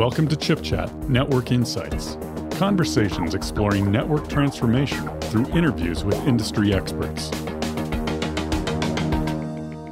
Welcome to Chip Chat Network Insights. Conversations exploring network transformation through interviews with industry experts.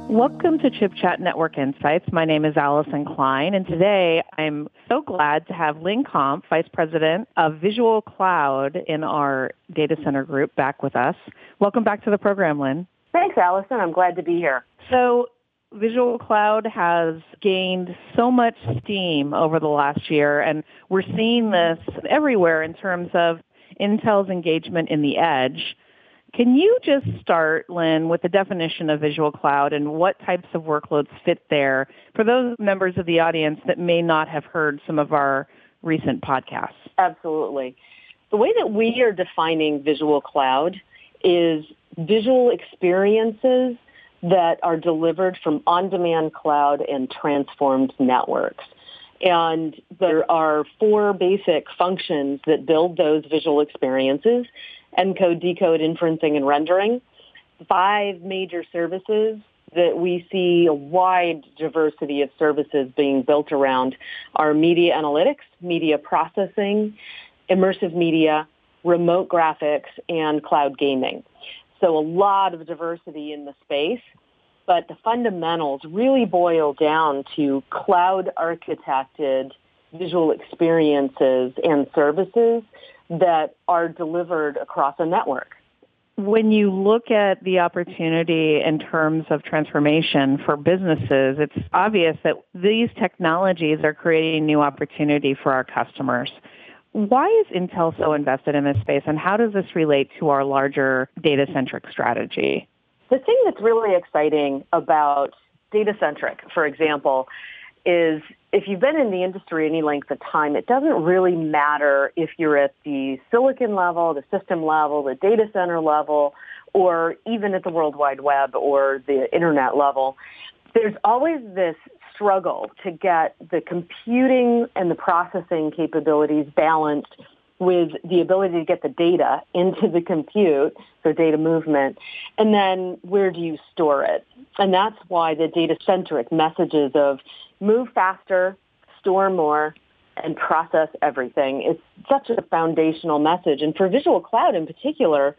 Welcome to Chip Chat Network Insights. My name is Allyson Klein, and today I'm so glad to have Lynn Comp, Vice President of Visual Cloud in our data center group, back with us. Welcome back to the program, Lynn. Thanks, Allyson. I'm glad to be here. So, Visual Cloud has gained so much steam over the last year, and we're seeing this everywhere in terms of Intel's engagement in the edge can you just start, Lynn, with the definition of Visual Cloud and what types of workloads fit there for those members of the audience that may not have heard some of our recent podcasts? Absolutely. The way that we are defining Visual Cloud is visual experiences that are delivered from on-demand cloud and transformed networks. And there are four basic functions that build those visual experiences encode, decode, inferencing, and rendering. Five major services that we see a wide diversity of services being built around are media analytics, media processing, immersive media, remote graphics, and cloud gaming. So a lot of diversity in the space, but the fundamentals really boil down to cloud architected visual experiences and services that are delivered across a network. When you look at the opportunity in terms of transformation for businesses, it's obvious that these technologies are creating new opportunity for our customers. Why is Intel so invested in this space and how does this relate to our larger data-centric strategy? The thing that's really exciting about data-centric, for example, is if you've been in the industry any length of time, it doesn't really matter if you're at the silicon level, the system level, the data center level, or even at the World Wide Web or the internet level. There's always this struggle to get the computing and the processing capabilities balanced with the ability to get the data into the compute, so data movement, and then where do you store it? And that's why the data-centric messages of move faster, store more, and process everything is such a foundational message. And for Visual Cloud in particular,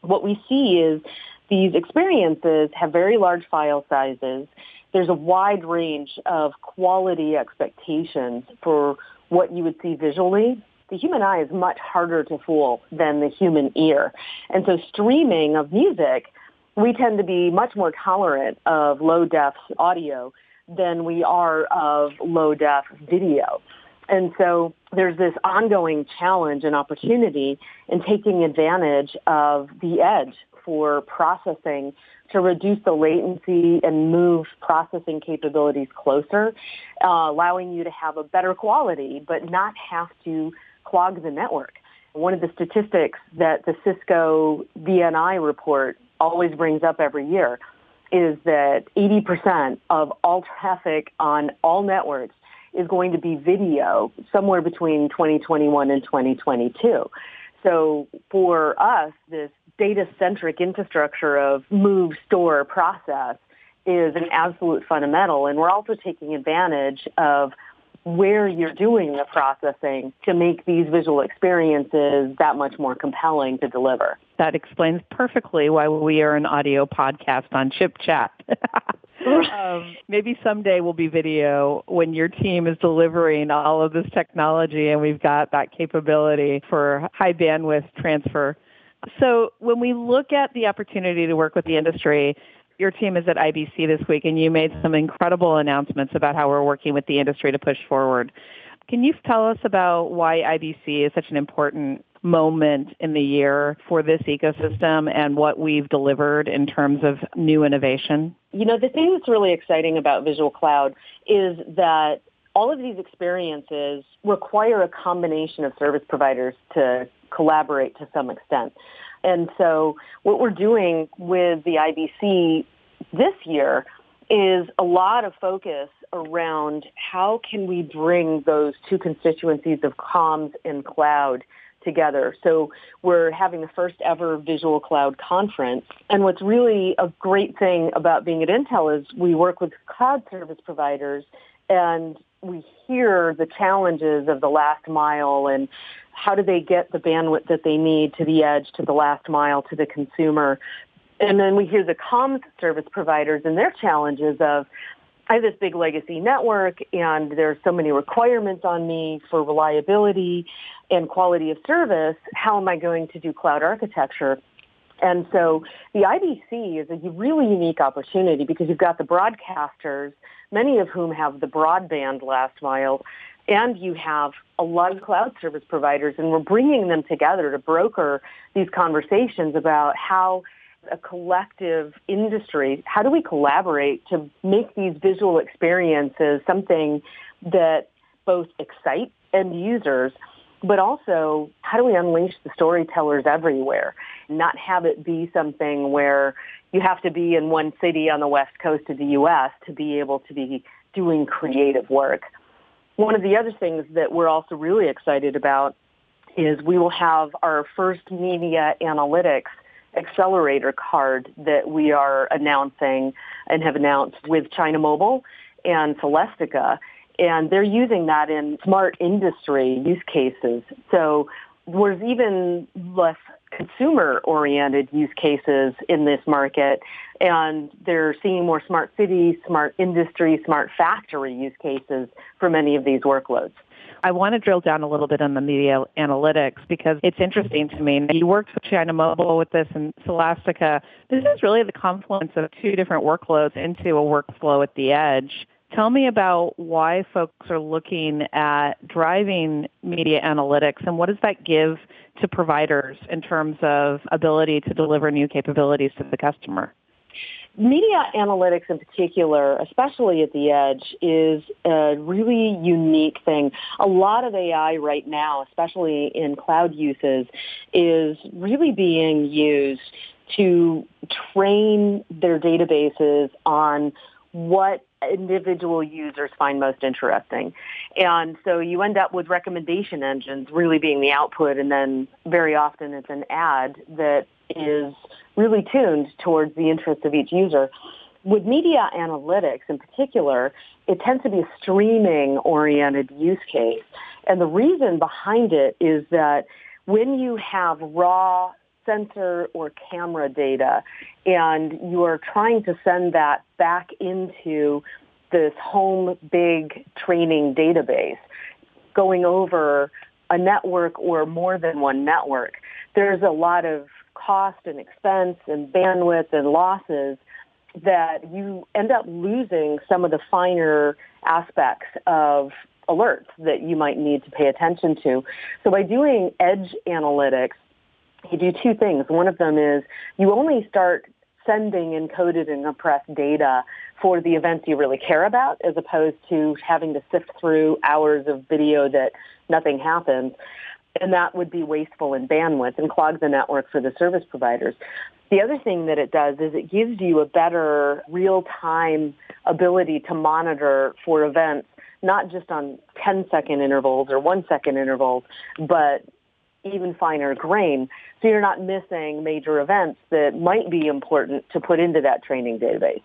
what we see is these experiences have very large file sizes. There's a wide range of quality expectations for what you would see visually the human eye is much harder to fool than the human ear. And so streaming of music, we tend to be much more tolerant of low def audio than we are of low def video. And so there's this ongoing challenge and opportunity in taking advantage of the edge for processing to reduce the latency and move processing capabilities closer, uh, allowing you to have a better quality, but not have to clog the network. One of the statistics that the Cisco VNI report always brings up every year is that 80% of all traffic on all networks is going to be video somewhere between 2021 and 2022. So for us, this data-centric infrastructure of move, store, process is an absolute fundamental. And we're also taking advantage of where you're doing the processing to make these visual experiences that much more compelling to deliver. That explains perfectly why we are an audio podcast on Chip Chat. um, maybe someday we'll be video when your team is delivering all of this technology and we've got that capability for high bandwidth transfer. So when we look at the opportunity to work with the industry, your team is at IBC this week, and you made some incredible announcements about how we're working with the industry to push forward. Can you tell us about why IBC is such an important moment in the year for this ecosystem and what we've delivered in terms of new innovation? You know, the thing that's really exciting about Visual Cloud is that all of these experiences require a combination of service providers to collaborate to some extent. And so what we're doing with the IBC this year is a lot of focus around how can we bring those two constituencies of comms and cloud together. So we're having the first ever Visual Cloud conference. And what's really a great thing about being at Intel is we work with cloud service providers and we hear the challenges of the last mile and how do they get the bandwidth that they need to the edge, to the last mile, to the consumer. And then we hear the comms service providers and their challenges of, I have this big legacy network and there's so many requirements on me for reliability and quality of service. How am I going to do cloud architecture? And so the IBC is a really unique opportunity because you've got the broadcasters, many of whom have the broadband last mile, and you have a lot of cloud service providers, and we're bringing them together to broker these conversations about how a collective industry, how do we collaborate to make these visual experiences something that both excite end users but also how do we unleash the storytellers everywhere not have it be something where you have to be in one city on the west coast of the us to be able to be doing creative work one of the other things that we're also really excited about is we will have our first media analytics accelerator card that we are announcing and have announced with China Mobile and Celestica and they're using that in smart industry use cases. So there's even less consumer-oriented use cases in this market, and they're seeing more smart city, smart industry, smart factory use cases for many of these workloads. I want to drill down a little bit on the media analytics because it's interesting to me. You worked with China Mobile with this and Celestica. This is really the confluence of two different workloads into a workflow at the edge Tell me about why folks are looking at driving media analytics and what does that give to providers in terms of ability to deliver new capabilities to the customer? Media analytics in particular, especially at the edge, is a really unique thing. A lot of AI right now, especially in cloud uses, is really being used to train their databases on what individual users find most interesting. And so you end up with recommendation engines really being the output and then very often it's an ad that is really tuned towards the interests of each user. With media analytics in particular, it tends to be a streaming oriented use case. And the reason behind it is that when you have raw sensor or camera data and you are trying to send that back into this home big training database going over a network or more than one network, there's a lot of cost and expense and bandwidth and losses that you end up losing some of the finer aspects of alerts that you might need to pay attention to. So by doing edge analytics, you do two things. One of them is you only start sending encoded and compressed data for the events you really care about as opposed to having to sift through hours of video that nothing happens. And that would be wasteful in bandwidth and clog the network for the service providers. The other thing that it does is it gives you a better real-time ability to monitor for events, not just on 10 second intervals or one second intervals, but even finer grain. So you're not missing major events that might be important to put into that training database.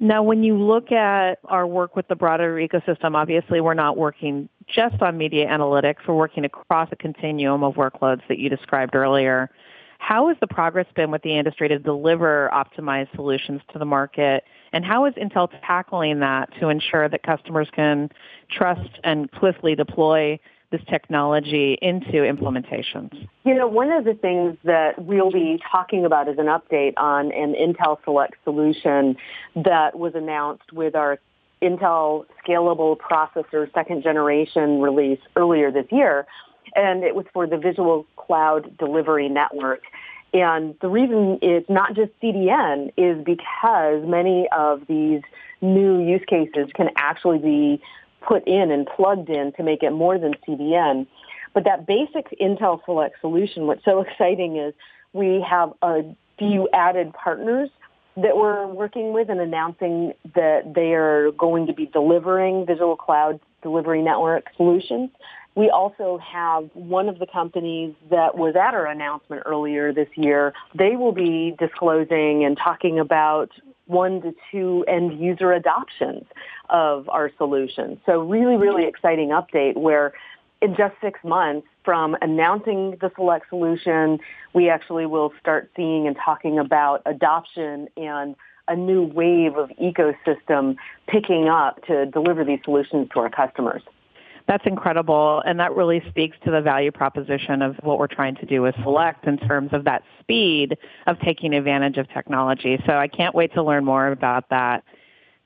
Now, when you look at our work with the broader ecosystem, obviously we're not working just on media analytics. We're working across a continuum of workloads that you described earlier. How has the progress been with the industry to deliver optimized solutions to the market? And how is Intel tackling that to ensure that customers can trust and swiftly deploy this technology into implementations? You know, one of the things that we'll be talking about is an update on an Intel Select solution that was announced with our Intel Scalable Processor second generation release earlier this year. And it was for the Visual Cloud Delivery Network. And the reason it's not just CDN is because many of these new use cases can actually be put in and plugged in to make it more than CDN. But that basic Intel Select solution, what's so exciting is we have a few added partners that we're working with and announcing that they are going to be delivering Visual Cloud Delivery Network solutions. We also have one of the companies that was at our announcement earlier this year. They will be disclosing and talking about one to two end user adoptions of our solution. So really, really exciting update where in just six months from announcing the select solution, we actually will start seeing and talking about adoption and a new wave of ecosystem picking up to deliver these solutions to our customers. That's incredible. And that really speaks to the value proposition of what we're trying to do with Select in terms of that speed of taking advantage of technology. So I can't wait to learn more about that.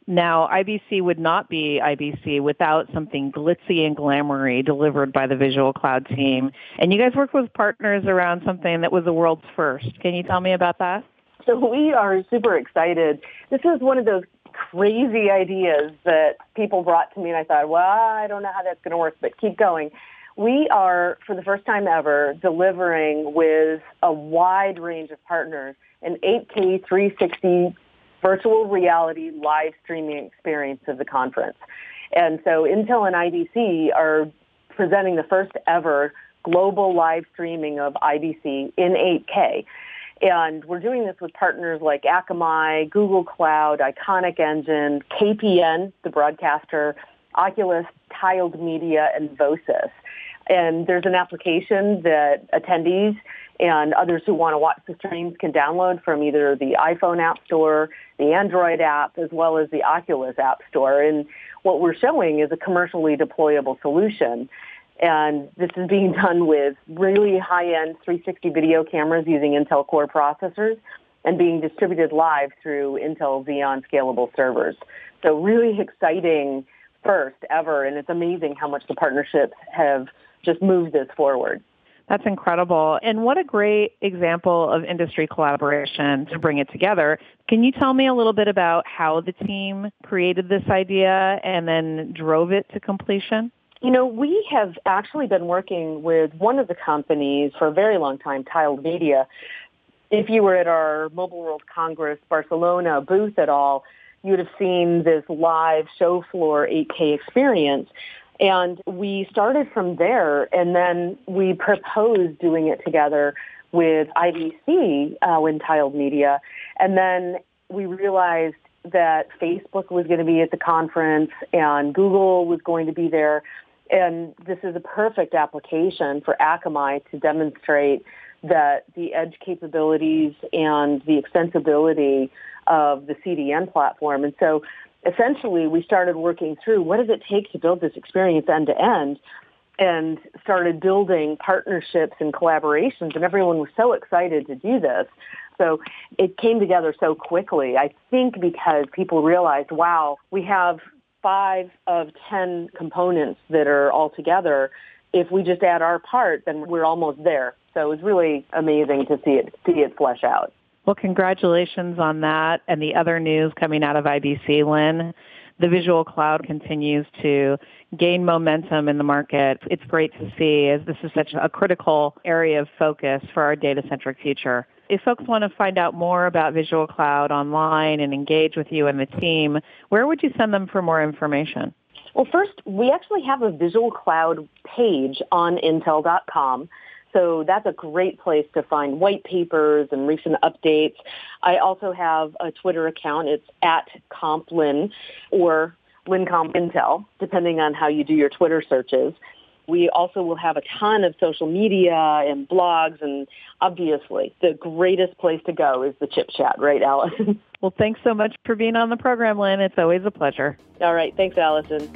Now, IBC would not be IBC without something glitzy and glamoury delivered by the Visual Cloud team. And you guys worked with partners around something that was the world's first. Can you tell me about that? So we are super excited. This is one of those crazy ideas that people brought to me and I thought, well, I don't know how that's going to work, but keep going. We are, for the first time ever, delivering with a wide range of partners an 8K 360 virtual reality live streaming experience of the conference. And so Intel and IBC are presenting the first ever global live streaming of IBC in 8K. And we're doing this with partners like Akamai, Google Cloud, Iconic Engine, KPN, the broadcaster, Oculus, Tiled Media, and Vosis. And there's an application that attendees and others who want to watch the streams can download from either the iPhone App Store, the Android app, as well as the Oculus App Store. And what we're showing is a commercially deployable solution. And this is being done with really high-end 360 video cameras using Intel Core processors and being distributed live through Intel Xeon scalable servers. So really exciting first ever, and it's amazing how much the partnerships have just moved this forward. That's incredible. And what a great example of industry collaboration to bring it together. Can you tell me a little bit about how the team created this idea and then drove it to completion? You know, we have actually been working with one of the companies for a very long time, Tiled Media. If you were at our Mobile World Congress Barcelona booth at all, you would have seen this live show floor 8K experience. And we started from there, and then we proposed doing it together with IBC uh, when Tiled Media. And then we realized that Facebook was going to be at the conference and Google was going to be there. And this is a perfect application for Akamai to demonstrate that the edge capabilities and the extensibility of the CDN platform. And so essentially we started working through what does it take to build this experience end to end and started building partnerships and collaborations and everyone was so excited to do this. So it came together so quickly. I think because people realized, wow, we have five of 10 components that are all together. If we just add our part, then we're almost there. So it was really amazing to see it, see it flesh out. Well, congratulations on that and the other news coming out of IBC, Lynn. The Visual Cloud continues to gain momentum in the market. It's great to see as this is such a critical area of focus for our data-centric future. If folks want to find out more about Visual Cloud online and engage with you and the team, where would you send them for more information? Well, first, we actually have a Visual Cloud page on intel.com so that's a great place to find white papers and recent updates. I also have a Twitter account. It's at CompLin or LinCompIntel, depending on how you do your Twitter searches. We also will have a ton of social media and blogs, and obviously the greatest place to go is the Chip Chat, right, Allyson? Well, thanks so much for being on the program, Lynn. It's always a pleasure. All right. Thanks, Allyson.